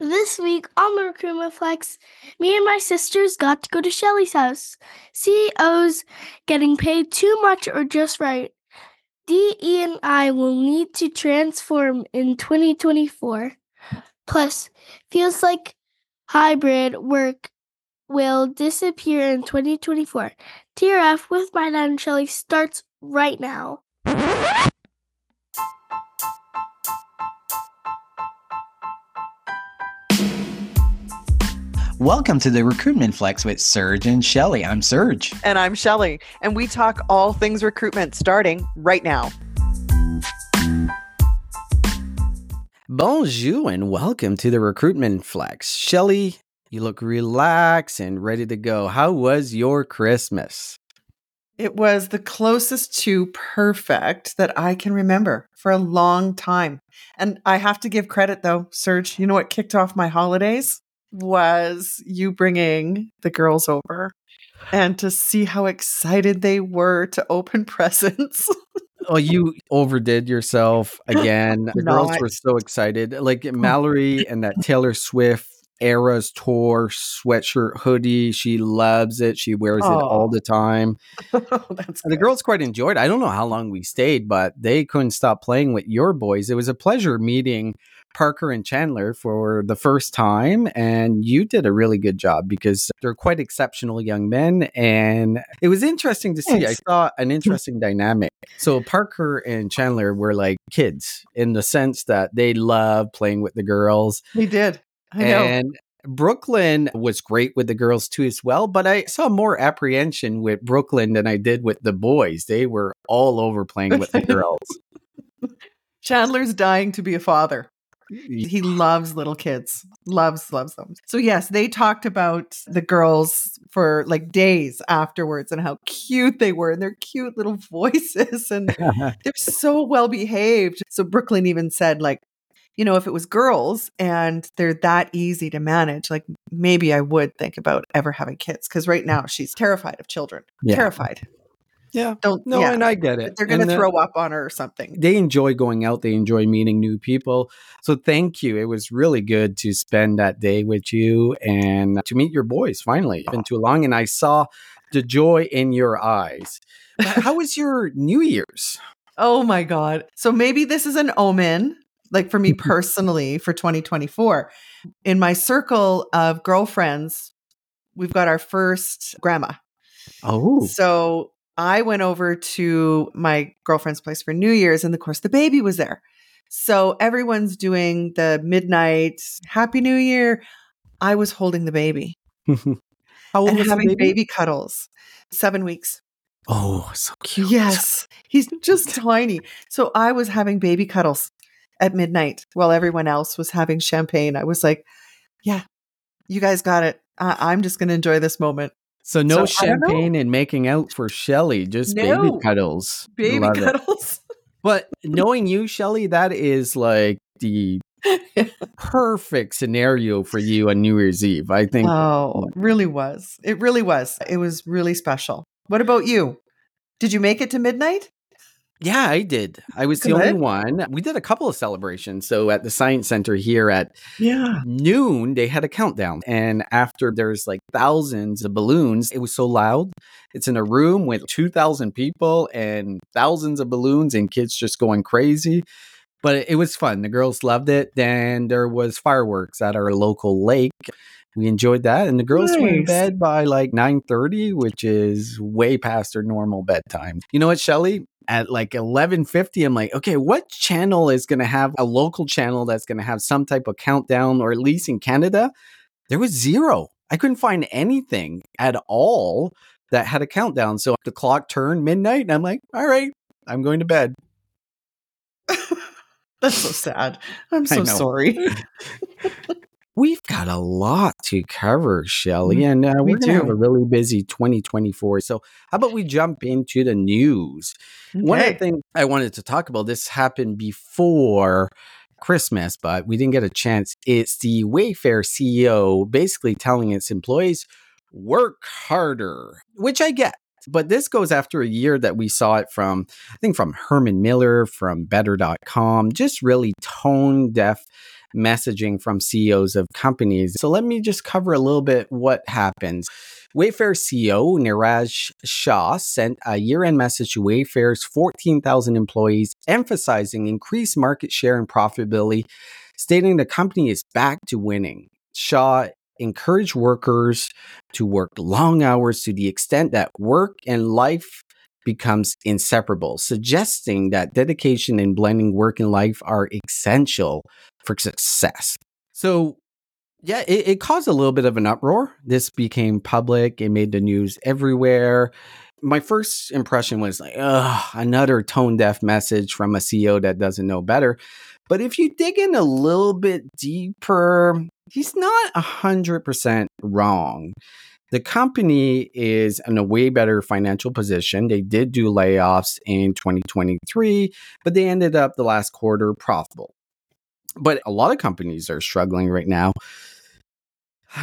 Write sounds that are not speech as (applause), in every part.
This week on the Recruitment Flex, me and my sisters got to go to Shelly's house. CEOs getting paid too much or just right. DE and I will need to transform in 2024. Plus, feels like hybrid work will disappear in 2024. TRF with my dad and Shelly starts right now. Welcome to the Recruitment Flex with Serge and Shelly. I'm Serge. And I'm Shelly. And we talk all things recruitment starting right now. Bonjour and welcome to the Recruitment Flex. Shelly, you look relaxed and ready to go. How was your Christmas? It was the closest to perfect that I can remember for a long time. And I have to give credit though, Serge. You know what kicked off my holidays? Was you bringing the girls over and to see how excited they were to open (laughs) presents. oh, you overdid yourself again. (laughs) The no, girls were so excited. Like (laughs) oh. Mallory and that Taylor Swift Eras Tour sweatshirt hoodie. She loves it. She wears oh. it all the time. Oh, the girls quite enjoyed. It. I don't know how long we stayed, but they couldn't stop playing with your boys. It was a pleasure meeting Parker and Chandler for the first time, and you did a really good job because they're quite exceptional young men. And it was interesting to see. I saw an mm-hmm. interesting dynamic. So Parker and Chandler were like kids in the sense that they love playing with the girls. They did. I and know. Brooklyn was great with the girls too as well, but I saw more apprehension with Brooklyn than I did with the boys. They were all over playing with the (laughs) girls. Chandler's dying to be a father. He loves little kids, loves, loves them. So, yes, they talked about the girls for like days afterwards and how cute they were and their cute little (laughs) voices. And (laughs) they're so well behaved. So, Brooklyn even said, like, you know, if it was girls and they're that easy to manage, like maybe I would think about ever having kids. Cause right now she's terrified of children, yeah. terrified. Yeah. Don't no, yeah. and I get it. They're gonna throw up on her or something. They enjoy going out, they enjoy meeting new people. So thank you. It was really good to spend that day with you and to meet your boys finally. It's been too long and I saw the joy in your eyes. How was your New Year's? Oh my God. So maybe this is an omen, like for me (laughs) personally, for 2024. In my circle of girlfriends, we've got our first grandma. Oh. So I went over to my girlfriend's place for New Year's, and of course, the baby was there. So everyone's doing the midnight Happy New Year. I was holding the baby. (laughs) How old and was having baby? baby cuddles. Seven weeks. Oh, so cute. Yes. He's just tiny. So I was having baby cuddles at midnight while everyone else was having champagne. I was like, yeah, you guys got it. I'm just going to enjoy this moment. So no so, champagne and making out for Shelly, just no. baby cuddles. Baby Love cuddles. but (laughs) knowing you, Shelly, that is like the perfect scenario for you on New Year's Eve. I think. Oh, it really was. It really was. It was really special. What about you? Did you make it to midnight? Yeah, I did. I was the only one. We did a couple of celebrations. So at the Science Center here at yeah. noon, they had a countdown. And after there's like thousands of balloons, it was so loud. It's in a room with 2,000 people and thousands of balloons and kids just going crazy. But it was fun. The girls loved it. Then there was fireworks at our local lake we enjoyed that and the girls nice. went to bed by like 9.30 which is way past their normal bedtime you know what shelly at like 11.50 i'm like okay what channel is going to have a local channel that's going to have some type of countdown or at least in canada? There was zero. I couldn't find anything at all that had a countdown. So the clock turned midnight and i'm like all right i'm going to bed. (laughs) That's so sad. I'm so sorry (laughs) We've got a lot to cover, Shelly, mm, and uh, we're going to have a really busy 2024. So, how about we jump into the news? Okay. One of the things I wanted to talk about, this happened before Christmas, but we didn't get a chance. It's the Wayfair CEO basically telling its employees, work harder, which I get. But this goes after a year that we saw it from, I think, from Herman Miller, from Better.com, just really tone deaf messaging from CEOs of companies. So let me just cover a little bit what happens. Wayfair CEO Niraj Shah sent a year end message to Wayfair's 14,000 employees, emphasizing increased market share and profitability, stating the company is back to winning. Shah encouraged workers to work long hours to the extent that work and life becomes inseparable, suggesting that dedication and blending work and life are essential for success. So, yeah, it, it, caused a little bit of an uproar. This became public, it made the news everywhere. My first impression was like, ugh, another tone deaf message from a CEO that doesn't know better. But if you dig in a little bit deeper, he's not 100% wrong. The company is in a way better financial position. They did do layoffs in 2023, but they ended up the last quarter profitable. But a lot of companies are struggling right now.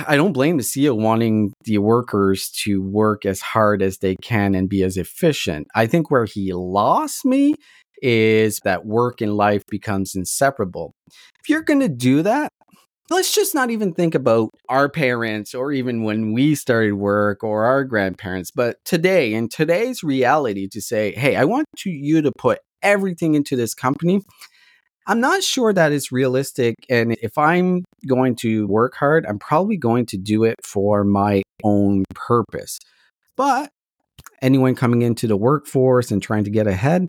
I don't blame the CEO wanting the workers to work as hard as they can and be as efficient. I think where he lost me is that work and life becomes inseparable. If you're going to do that, let's just not even think about our parents or even when we started work or our grandparents, but today, in today's reality, to say, hey, I want to, you to put everything into this company. I'm not sure that it's realistic. And if I'm going to work hard, I'm probably going to do it for my own purpose. But anyone coming into the workforce and trying to get ahead,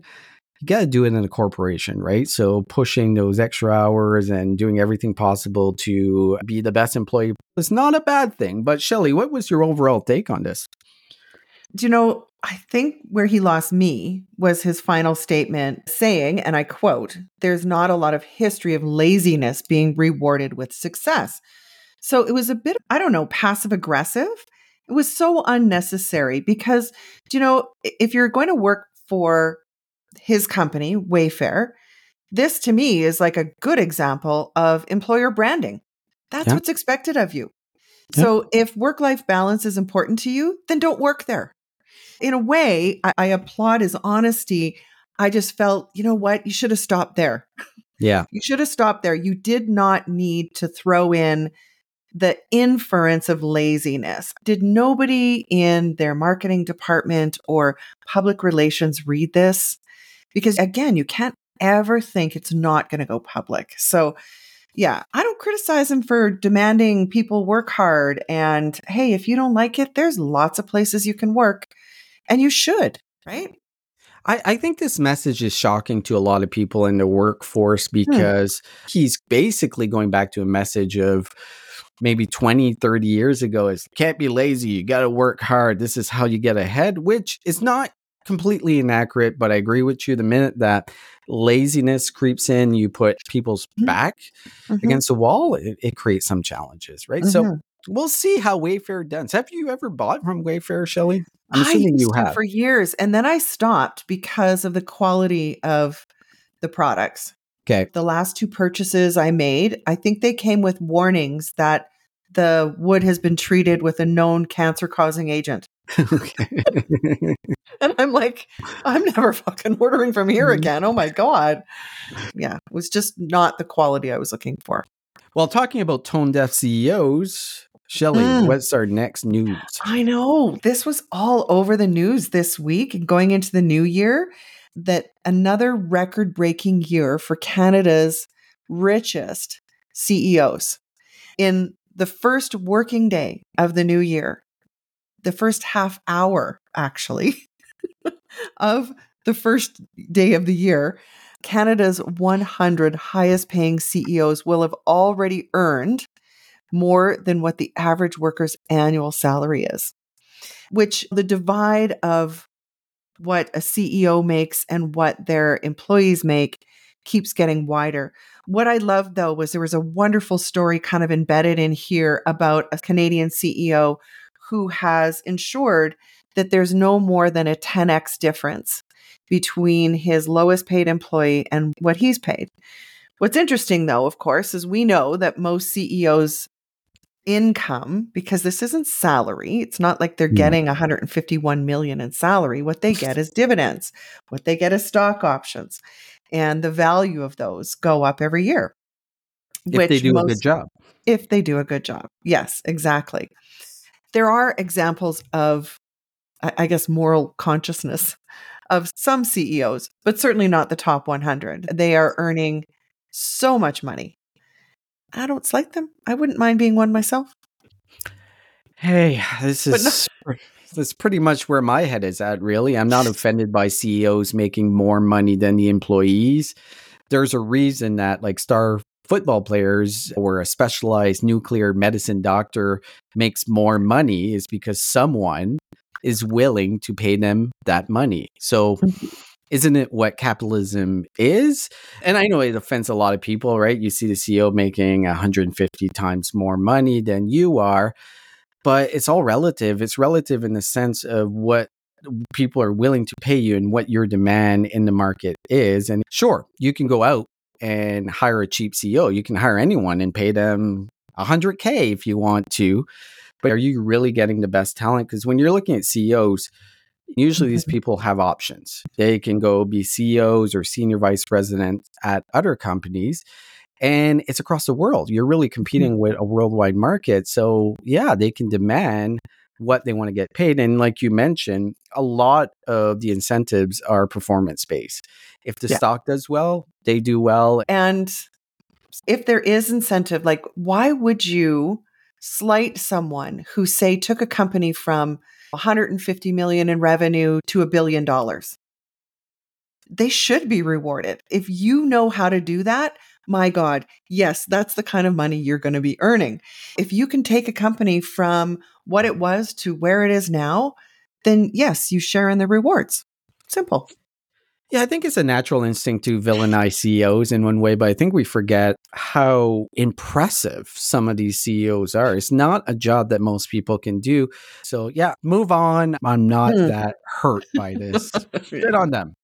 you got to do it in a corporation, right? So pushing those extra hours and doing everything possible to be the best employee is not a bad thing. But Shelly, what was your overall take on this? Do you know, I think where he lost me was his final statement saying, and I quote, there's not a lot of history of laziness being rewarded with success. So it was a bit, I don't know, passive aggressive. It was so unnecessary because, you know, if you're going to work for his company, Wayfair, this to me is like a good example of employer branding. That's yeah. what's expected of you. Yeah. So if work life balance is important to you, then don't work there. In a way, I, I applaud his honesty. I just felt, you know what? You should have stopped there. Yeah. You should have stopped there. You did not need to throw in the inference of laziness. Did nobody in their marketing department or public relations read this? because again, you can't ever think it's not going to go public. So, yeah, I don't criticize him for demanding people work hard. And hey, if you don't like it, there's lots of places you can work and you should, right? I, I think this message is shocking to a lot of people in the workforce hmm. because hmm. he's basically going back to a message of, maybe 20 30 years ago is can't be lazy you got to work hard this is how you get ahead which is not completely inaccurate, but I agree with you. The minute that laziness creeps in, you put people's mm-hmm. back mm-hmm. against the wall, it, it, creates some challenges, right? Mm-hmm. So we'll see how Wayfair does. Have you ever bought from Wayfair, Shelly? I'm assuming you have for years, and then I stopped because of the quality of the products. Okay. The last two purchases I made, I think they came with warnings that the wood has been treated with a known cancer causing agent. (laughs) Okay. (laughs) and I'm like, I'm never fucking ordering from here mm-hmm. again. Oh my God. Yeah, it was just not the quality I was looking for. Well, talking about tone deaf CEOs, Shelly, mm. what's our next news? I know. This was all over the news this week going into the new year that another record breaking year for Canada's richest CEOs. In the first working day of the new year, the first half hour, actually, (laughs) of the first day of the year, Canada's 100 highest paying CEOs will have already earned more than what the average worker's annual salary is, which the divide of what a CEO makes and what their employees make keeps getting wider. What I loved though was there was a wonderful story kind of embedded in here about a Canadian CEO who has ensured that there's no more than a 10x difference between his lowest paid employee and what he's paid. What's interesting, though, of course, is we know that most CEOs' income, because this isn't salary, it's not like they're mm. getting 151 million in salary. What they get is dividends. What they get is stock options, and the value of those go up every year. if they do a good job. If they do a good job. Yes, exactly. There are examples of, I I guess, moral consciousness (laughs) of some CEOs, but certainly not the top 100. They are earning so much money. I don't slight them. I wouldn't mind being one myself. Hey, this no- is pr- that's pretty much where my head is at. Really, I'm not (laughs) offended by CEOs making more money than the employees. There's a reason that like star football players or a specialized nuclear medicine doctor makes more money is because someone is willing to pay them that money. So mm-hmm. Isn't it what capitalism is? And I know it offends a lot of people, right? You see the CEO making 150 times more money than you are, but it's all relative. It's relative in the sense of what people are willing to pay you and what your demand in the market is. And sure, you can go out and hire a cheap CEO. You can hire anyone and pay them 100K if you want to. But are you really getting the best talent? Because when you're looking at CEOs, usually these mm-hmm. people have options. They can go be CEOs or senior vice presidents at other companies. And it's across the world. You're really hmm. competing with a worldwide market. So, yeah, they can demand what they want to get paid. And like you mentioned, a lot of the incentives are performance based. If the Yeah. stock does well, they do well. And if there is incentive, like why would you slight someone who say took a company from 150 million in revenue to a billion dollars? They should be rewarded. If you know how to do that, my God, yes, that's the kind of money you're going to be earning. If you can take a company from what it was to where it is now, then yes, you share in the rewards. Simple. Yeah, I think it's a natural instinct to villainize CEOs in one way, but I think we forget how impressive some of these CEOs are. It's not a job that most people can do. So, yeah, move on. I'm not Hmm. that hurt by this. (laughs) Good on them.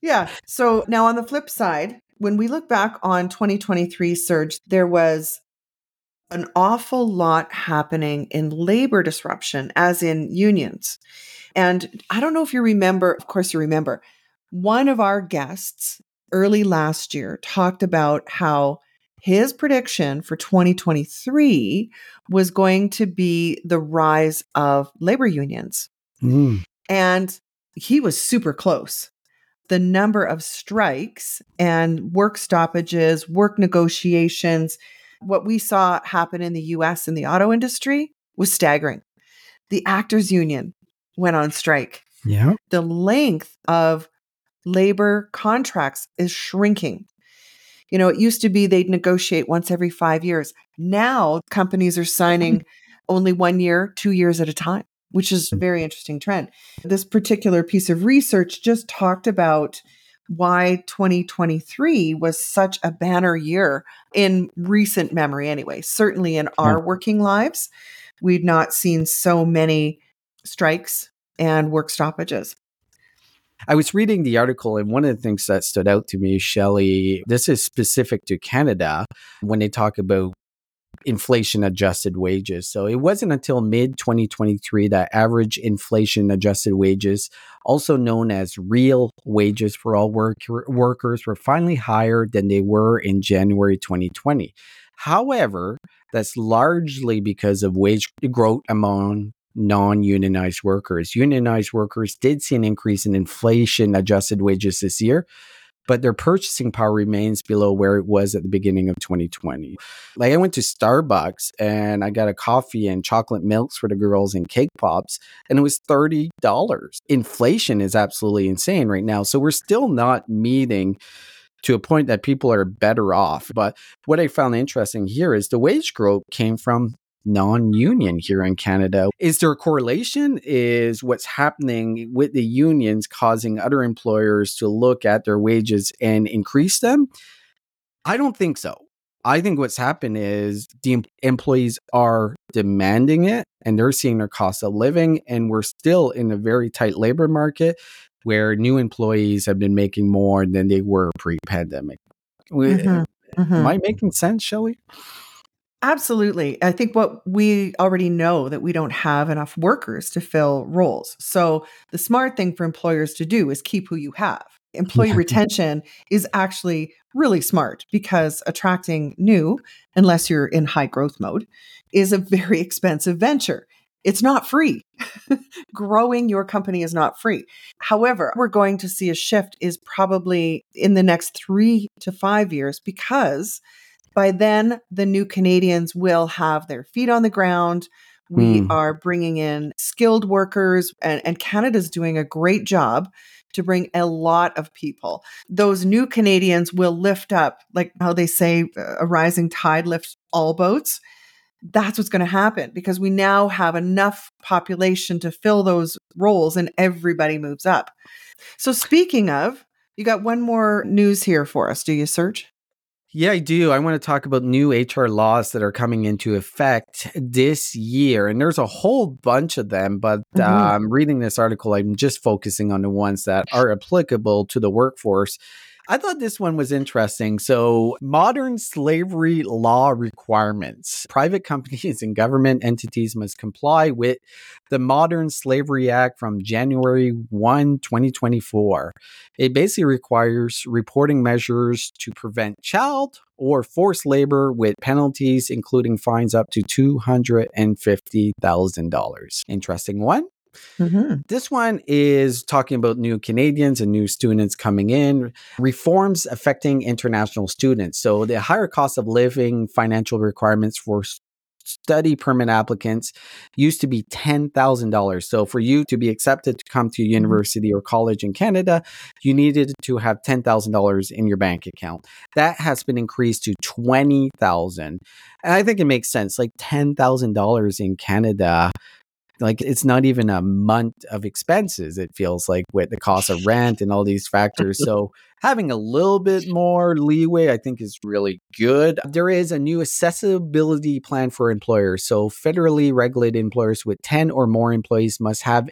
Yeah. So now on the flip side, when we look back on 2023 Serge, there was an awful lot happening in labor disruption, as in unions. And I don't know if you remember, of course, you remember, one of our guests early last year talked about how his prediction for 2023 was going to be the rise of labor unions. Mm. And he was super close. The number of strikes and work stoppages, work negotiations, what we saw happen in the US in the auto industry was staggering. The actors union went on strike. Yeah. The length of labor contracts is shrinking. You know, it used to be they'd negotiate once every five years. Now companies are signing (laughs) only one year, two years at a time, which is a mm. very interesting trend. This particular piece of research just talked about why 2023 was such a banner year in recent memory, anyway. Certainly in our working lives, we'd not seen so many strikes and work stoppages. I was reading the article, and one of the things that stood out to me, Shelly, this is specific to Canada when they talk about inflation adjusted wages. So it wasn't until mid 2023 that average inflation adjusted wages, also known as real wages for all work- workers, were finally higher than they were in January 2020. However, that's largely because of wage growth among non unionized workers. Unionized workers did see an increase in inflation adjusted wages this year, but their purchasing power remains below where it was at the beginning of 2020. Like I went to Starbucks and I got a coffee and chocolate milks for the girls and cake pops, and it was $30. Inflation is absolutely insane right now. So we're still not meeting to a point that people are better off. But what I found interesting here is the wage growth came from non-union here in Canada. Is there a correlation? Is what's happening with the unions causing other employers to look at their wages and increase them? I don't think so. I think what's happened is the employees are demanding it and they're seeing their cost of living and we're still in a very tight labor market where new employees have been making more than they were pre-pandemic. We- Mhm, mhm. Am I making sense, Shelly? Absolutely. I think what we already know that we don't have enough workers to fill roles. So the smart thing for employers to do is keep who you have. employee Yeah. retention is actually really smart because attracting new, unless you're in high growth mode, is a very (laughs) expensive venture. It's not free. (laughs) Growing your company is not free. However, we're going to see a shift is probably in the next three to five years because by then the new Canadians will have their feet on the ground. We Hmm. are bringing in skilled workers, and, and Canada's doing a great job to bring a lot of people. Those new Canadians will lift up, like how they say, uh, a rising tide lifts all boats. That's what's going to happen because we now have enough population to fill those roles and everybody moves up. So, speaking of, you got one more news here for us, do you, Serge? Yeah, I do. I want to talk about new HR laws that are coming into effect this year. And there's a whole bunch of them, but Mhm. um, reading this article, I'm just focusing on the ones that are applicable to the workforce. I thought this one was interesting. So, modern slavery law requirements. Private companies and government entities must comply with the Modern Slavery Act from January 1, 2024. It basically requires reporting measures to prevent child or forced labor with penalties, including fines up to $250,000. Interesting one. Mm-hmm. This one is talking about new Canadians and new students coming in, reforms affecting international students. So, the higher cost of living, financial requirements for study permit applicants used to be $10,000. So, for you to be accepted to come to a university or college in Canada, you needed to have $10,000 in your bank account. That has been increased to 20,000. And I think it makes sense. Like $10,000 in Canada like it's not even a month of expenses it feels like with the cost of rent and all these factors. (laughs) So having a little bit more leeway i think is really good. There is a new accessibility plan for employers. So federally regulated employers with 10 or more employees must have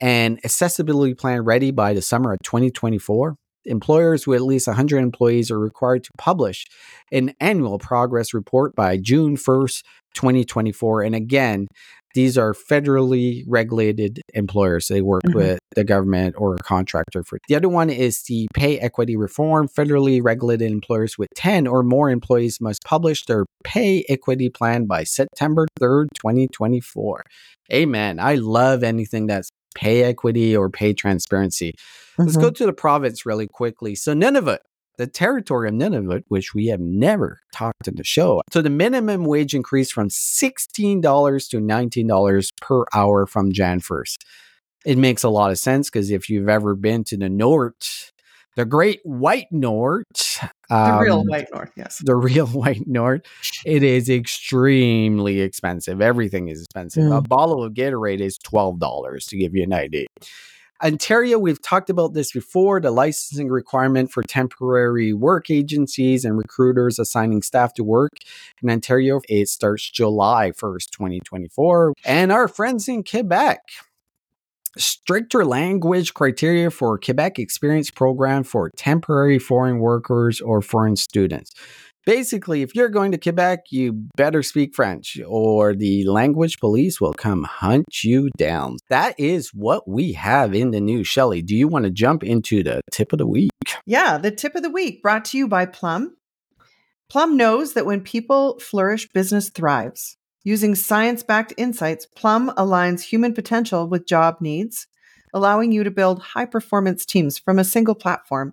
an accessibility plan ready by the summer of 2024 employers with at least 100 employees are required to publish an annual progress report by june 1st 2024 and again these are federally regulated employers. They work Mhm. with the government or a contractor for. The other one is the pay equity reform. Federally regulated employers with 10 or more employees must publish their pay equity plan by September 3rd, 2024. Amen. I love anything that's pay equity or pay transparency. Let's go to the province really quickly. So, Nunavut, the territory of Nunavut, which we have never talked in the show. So, the minimum wage increased from $16 to $19 per hour from Jan 1st. It makes a lot of sense because if you've ever been to the North, the great white North, The real um, white north, yes. the real (laughs) white north it is extremely expensive everything is expensive a Mm. bottle of gatorade is $12 to give you an idea ontario we've talked about this before the licensing requirement for temporary work agencies and recruiters assigning staff to work in ontario it starts july 1st 2024 and our friends in quebec stricter language criteria for Quebec Experience Program for temporary foreign workers or foreign students. Basically, if you're going to Quebec, you better speak French or the language police will come hunt you down. That is what we have in the news. Shelly, do you want to jump into the tip of the week? Yeah, the tip of the week brought to you by Plum. Plum knows that when people flourish, business thrives. Using science backed insights, Plum aligns human potential with job needs, allowing you to build high performance teams from a single platform.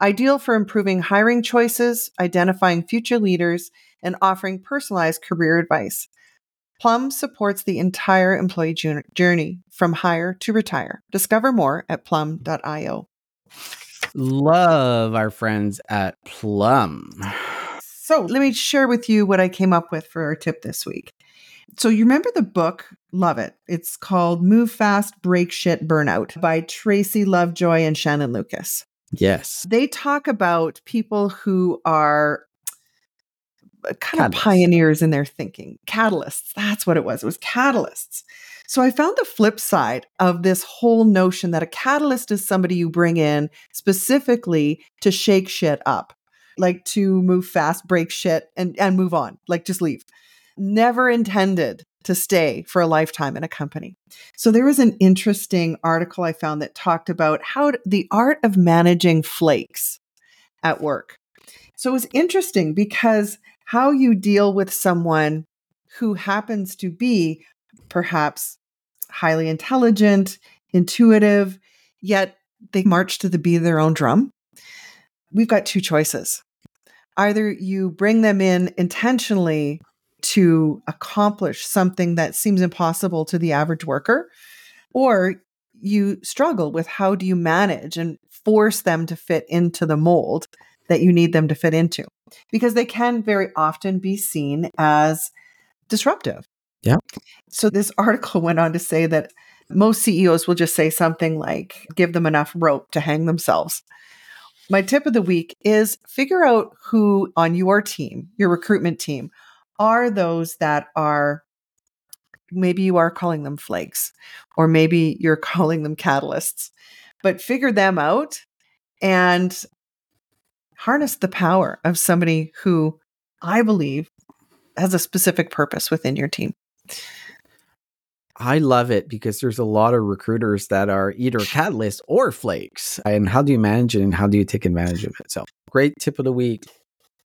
Ideal for improving hiring choices, identifying future leaders, and offering personalized career advice. Plum supports the entire employee journey from hire to retire. Discover more at plum.io. Love our friends at Plum. So let me share with you what I came up with for our tip this week. So you remember the book? Love it. It's called Move Fast, Break Shit, Burnout by Tracy Lovejoy and Shannon Lucas. Yes. They talk about people who are uh, kind of pioneers in their thinking. Catalysts. That's what it was. It was catalysts. So I found the flip side of this whole notion that a catalyst is somebody you bring in specifically to shake shit up, like to move fast, break shit, and, and move on, like just leave. Never intended to stay for a lifetime in a company. So there was an interesting article I found that talked about how the art of managing flakes at work. So it was interesting because how you deal with someone who happens to be perhaps highly intelligent, intuitive, yet they march to the beat of their own drum. We've got two choices. Either you bring them in intentionally to accomplish something that seems impossible to the average worker, or you struggle with how do you manage and force them to fit into the mold that you need them to fit into because they can very often be seen as disruptive. Yeah. So this (laughs) article went on to say that most CEOs will just say something like, give them enough rope to hang themselves. My tip of the week is figure out who on your team, your recruitment team, are those that are maybe you are calling them flakes or maybe you're (laughs) calling them catalysts, but figure them out and harness the power of somebody who I believe has a specific purpose within your team. I love it because there's a lot of recruiters that are either catalysts or flakes. And how do you manage it and how do you take advantage of it? So, great tip of the week.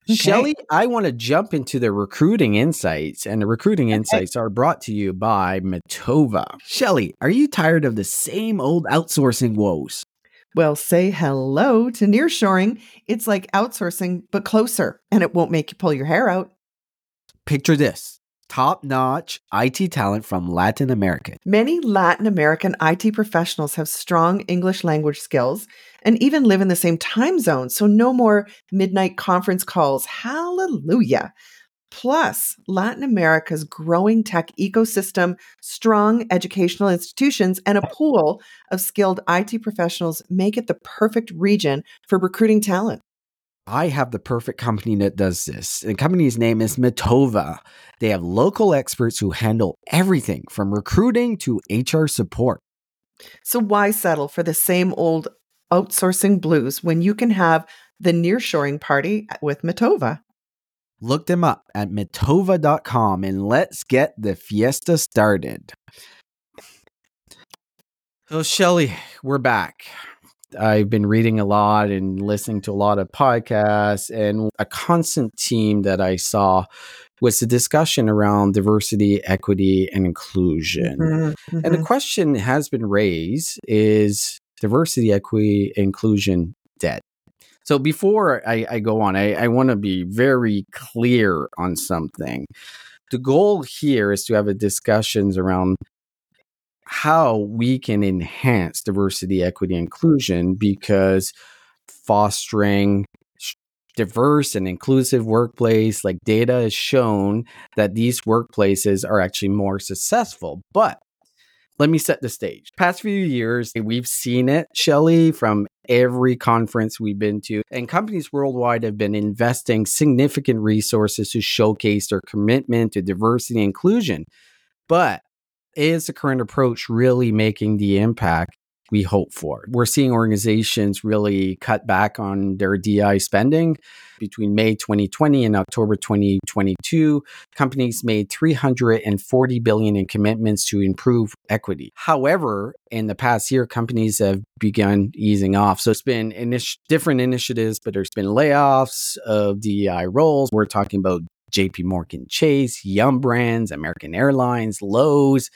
Okay. Shelly, I want to jump into the recruiting insights, and the recruiting okay. insights are brought to you by Matova. Shelly, are you tired of the same old outsourcing woes? Well, say hello to nearshoring. It's like outsourcing, but closer, and it won't make you pull your hair out. Picture this top notch IT talent from Latin America. Many Latin American IT professionals have strong English language skills and even live in the same time zone, so no more midnight conference calls. Hallelujah. Plus, Latin America's growing tech ecosystem, strong educational institutions, and a pool of skilled IT professionals make it the perfect region for recruiting talent. I have the perfect company that does this. The company's name is Matova. They have local experts who handle everything from recruiting to HR support. So, why settle for the same old outsourcing blues when you can have the nearshoring party with Matova? Look them up at matova.com and let's get the fiesta started. So, Shelly, we're back. I've been reading a lot and listening to a lot of podcasts, and a constant theme that I saw was the discussion around diversity, equity, and inclusion. Mm-hmm. And the mm-hmm. question has been raised is diversity, equity, inclusion debt. So before I, I go on, I, I want to be very clear on something. The goal here is to have a discussions around how we can enhance diversity, equity, inclusion because fostering diverse and inclusive workplace like data has shown that these workplaces are actually more successful but let me set the stage. Past few years we've seen it. Shelly from every conference we've been to and companies worldwide have been investing significant resources to showcase their commitment to diversity and inclusion. But is the current approach really making the impact we hope for? We're seeing organizations really cut back on their DI spending. Between May 2020 and October 2022, companies made 340 billion in commitments to improve equity. However, in the past year, companies have begun easing off. So it's been init- different initiatives, but there's been layoffs of DEI roles. We're talking about JP Morgan Chase, Yum Brands, American Airlines, Lowe's,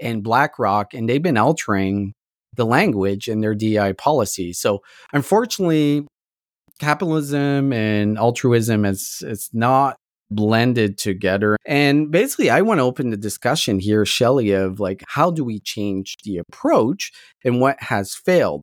and BlackRock, and they've been altering the language and their DI policy. So unfortunately, capitalism and altruism is it's not blended together. And basically, I want to open the discussion here, Shelly, of like how do we change the approach and what has failed.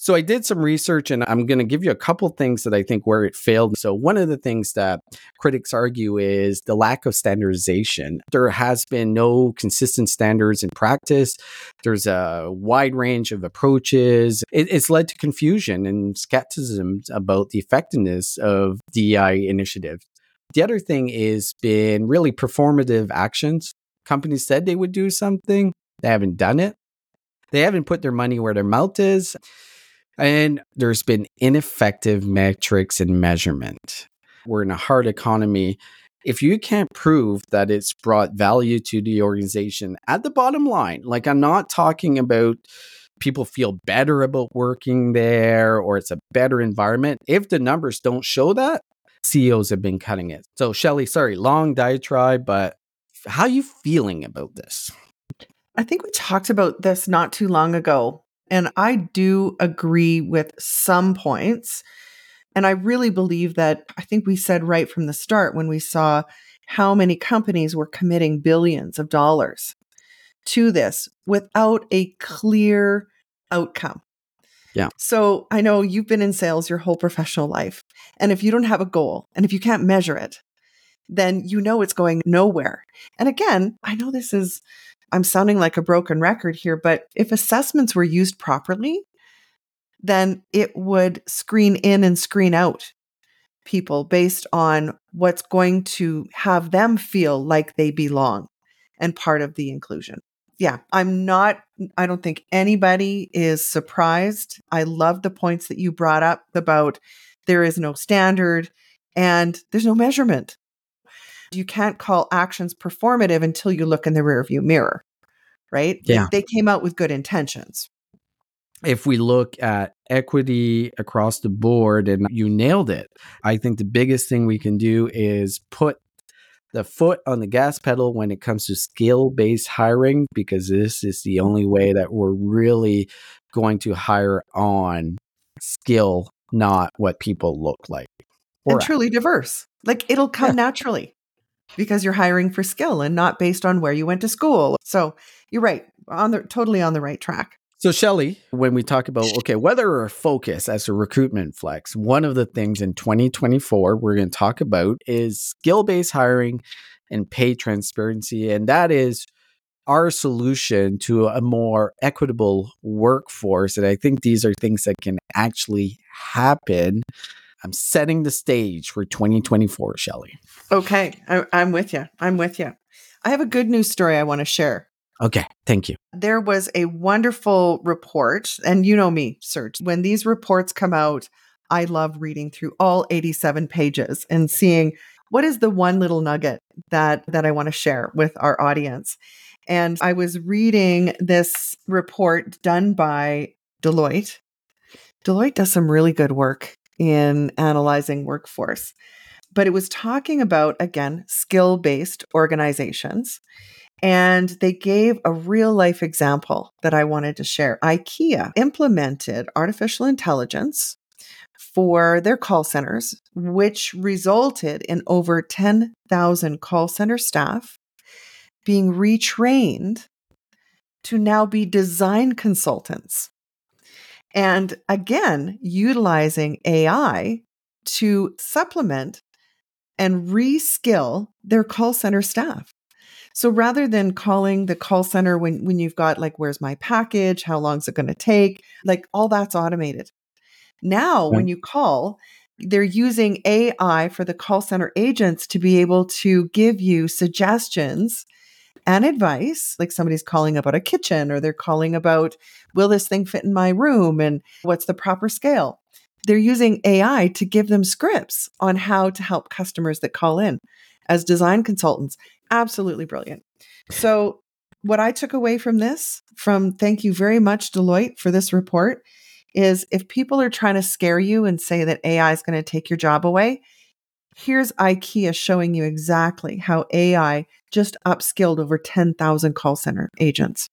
So I did some research and I'm going to give you a couple things that I think where it failed. So one of the things that critics argue is the lack of standardization. There has been no consistent standards in practice. There's a wide range of approaches. It, it's led to confusion and skepticism about the effectiveness of DEI initiatives. The other thing is been really performative actions. Companies said they would do something, they haven't done it. They haven't put their money where their mouth is. And there's been ineffective metrics and measurement. We're in a hard economy If you can't prove that it's brought value to the organization at the bottom line, like I'm not talking about people feel better about working there or it's a better environment. If the numbers don't show that, CEOs have been cutting it. So, Shelly, sorry, long diatribe, but how are you feeling about this? I think we talked about this not too long ago, and I do agree with some points. And I really believe that I think we said right from the start when we saw how many companies were committing billions of dollars to this without a clear outcome. Yeah. So I know you've been in sales your whole professional life. And if you don't have a goal and if you can't measure it, then you know it's going nowhere. And again, I know this is, I'm sounding like a broken record here, but if assessments were used properly, then it would screen in and screen out people based on what's going to have them feel like they belong and part of the inclusion yeah, I'm not, I don't think anybody is surprised. I love the points that you brought up about there is no standard and there's no measurement. You can't call actions performative until you look in the rearview mirror, right? Yeah. They, they came out with good intentions. If we look at equity across the board, and you nailed it, I think the biggest thing we can do is put the foot on the gas pedal when it comes to skill based hiring because this is the only way that we're really going to hire on skill, not what people look like. and truly diverse. Like it'll come yeah. naturally because you're hiring for skill and not based on where you went to school. So you're right, on the totally on the right track. So, Shelly, when we talk about, okay, whether or focus as a recruitment flex, one of the things in 2024 we're going to talk about is skill based hiring and pay transparency. And that is our solution to a more equitable workforce. And I think these are things that can actually happen. I'm setting the stage for 2024, Shelly. Okay. I, I'm with you. I'm with you. I have a good news story I want to share. Okay, thank you. There was a wonderful report, and you know me, Serge. When these reports come out, I love reading through all 87 pages and seeing what is the one little nugget that that I want to share with our audience. And I was reading this report done by Deloitte. Deloitte does some really good work in analyzing workforce, but it was talking about again skill-based organizations and they gave a real life example that I wanted to share. IKEA implemented artificial intelligence for their call centers, which resulted in over 10,000 call center staff being retrained to now be design consultants. And again, utilizing AI to supplement and reskill their call center staff. So rather than calling the call center when, when you've got like, where's my package? How long is it going to take? Like all that's automated. Now, when you call, they're using AI for the call center agents to be able to give you suggestions and advice. Like somebody's calling about a kitchen or they're calling about, will this thing fit in my room? And what's the proper scale? They're using AI to give them scripts on how to help customers that call in as design consultants absolutely brilliant. So, what I took away from this, from thank you very much, Deloitte, for this report, is if people are trying to scare you and say that AI is going to take your job away, here's IKEA showing you exactly how AI just upskilled over 10,000 call center agents.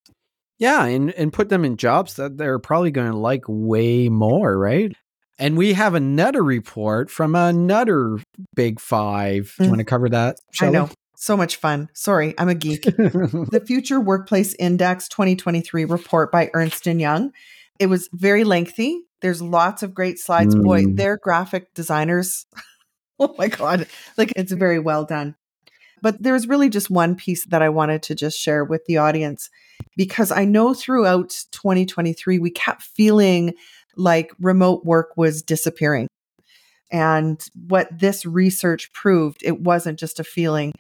Yeah, and, and put them in jobs that they're probably going to like way more, right? And we have another report from another big five. Do you mm. want to cover that? I know. So much fun. Sorry, I'm a geek. the (laughs) Future Workplace Index 2023 report by Ernst & Young. It was very lengthy. There's lots of great slides. Mm. Boy, they're graphic designers. (laughs) oh my god. Like it's very well done. But there's really just one piece that I wanted to just share with the audience because I know throughout 2023 we kept feeling like remote work was disappearing. And what this research proved, it wasn't just a feeling,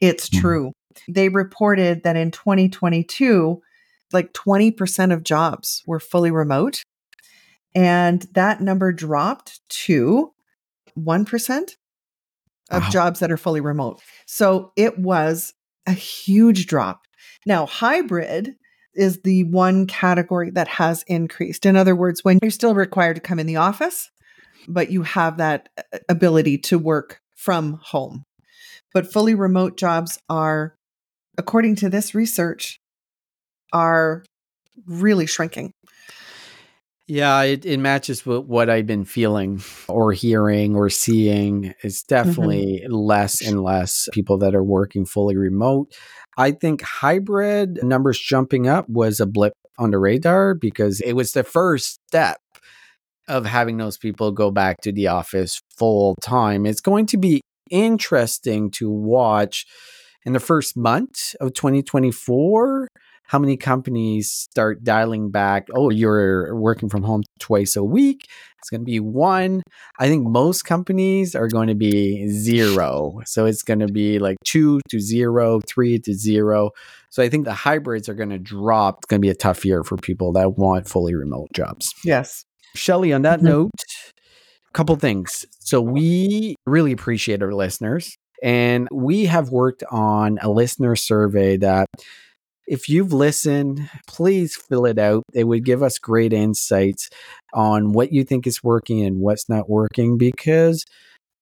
it's mm-hmm. true. They reported that in 2022, like 20% of jobs were fully remote. And that number dropped to 1% of Wow. jobs that are fully remote. So it was a huge drop. Now, hybrid is the one category that has increased. In other words, when you're still required to come in the office, but you have that uh, ability to work from home. But fully remote jobs are, according to this research, are really shrinking. Yeah, it, it matches with what I've been feeling or hearing or seeing. It's mm-hmm. definitely less and less people that are working fully remote. I think hybrid numbers jumping up was a blip on the radar because it was the first step of having those people go back to the office full time. It's going to be interesting to watch in the first month of 2024 how many companies start dialing back oh you're working from home twice a week it's going to be one i think most companies are going to be zero so it's going to be like two to zero three to zero so i think the hybrids are going to drop it's going to be a tough year for people that want fully remote jobs Yes. Shelly, on that Mhm. note, a couple things. So we really appreciate our listeners, and we have worked on a listener survey that if you've listened, please fill it out. It would give us great insights on what you think is working and what's not working because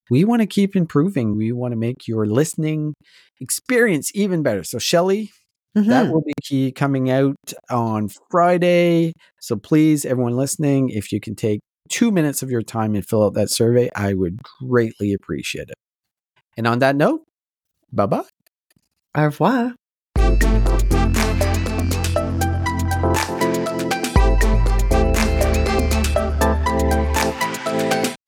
we want to keep improving. We want to make your listening experience even better. So, Shelly, that Mhm. will be key coming out on Friday. So please, everyone listening, if you can take two minutes of your time and fill out that survey, I would greatly appreciate it. And on that note, bye bye. Au revoir.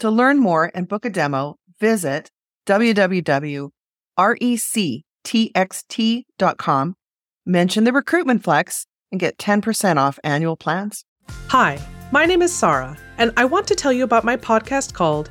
To learn more and book a demo, visit www.rectxt.com, mention the recruitment flex, and get 10% off annual plans. Hi, my name is Sarah, and I want to tell you about my podcast called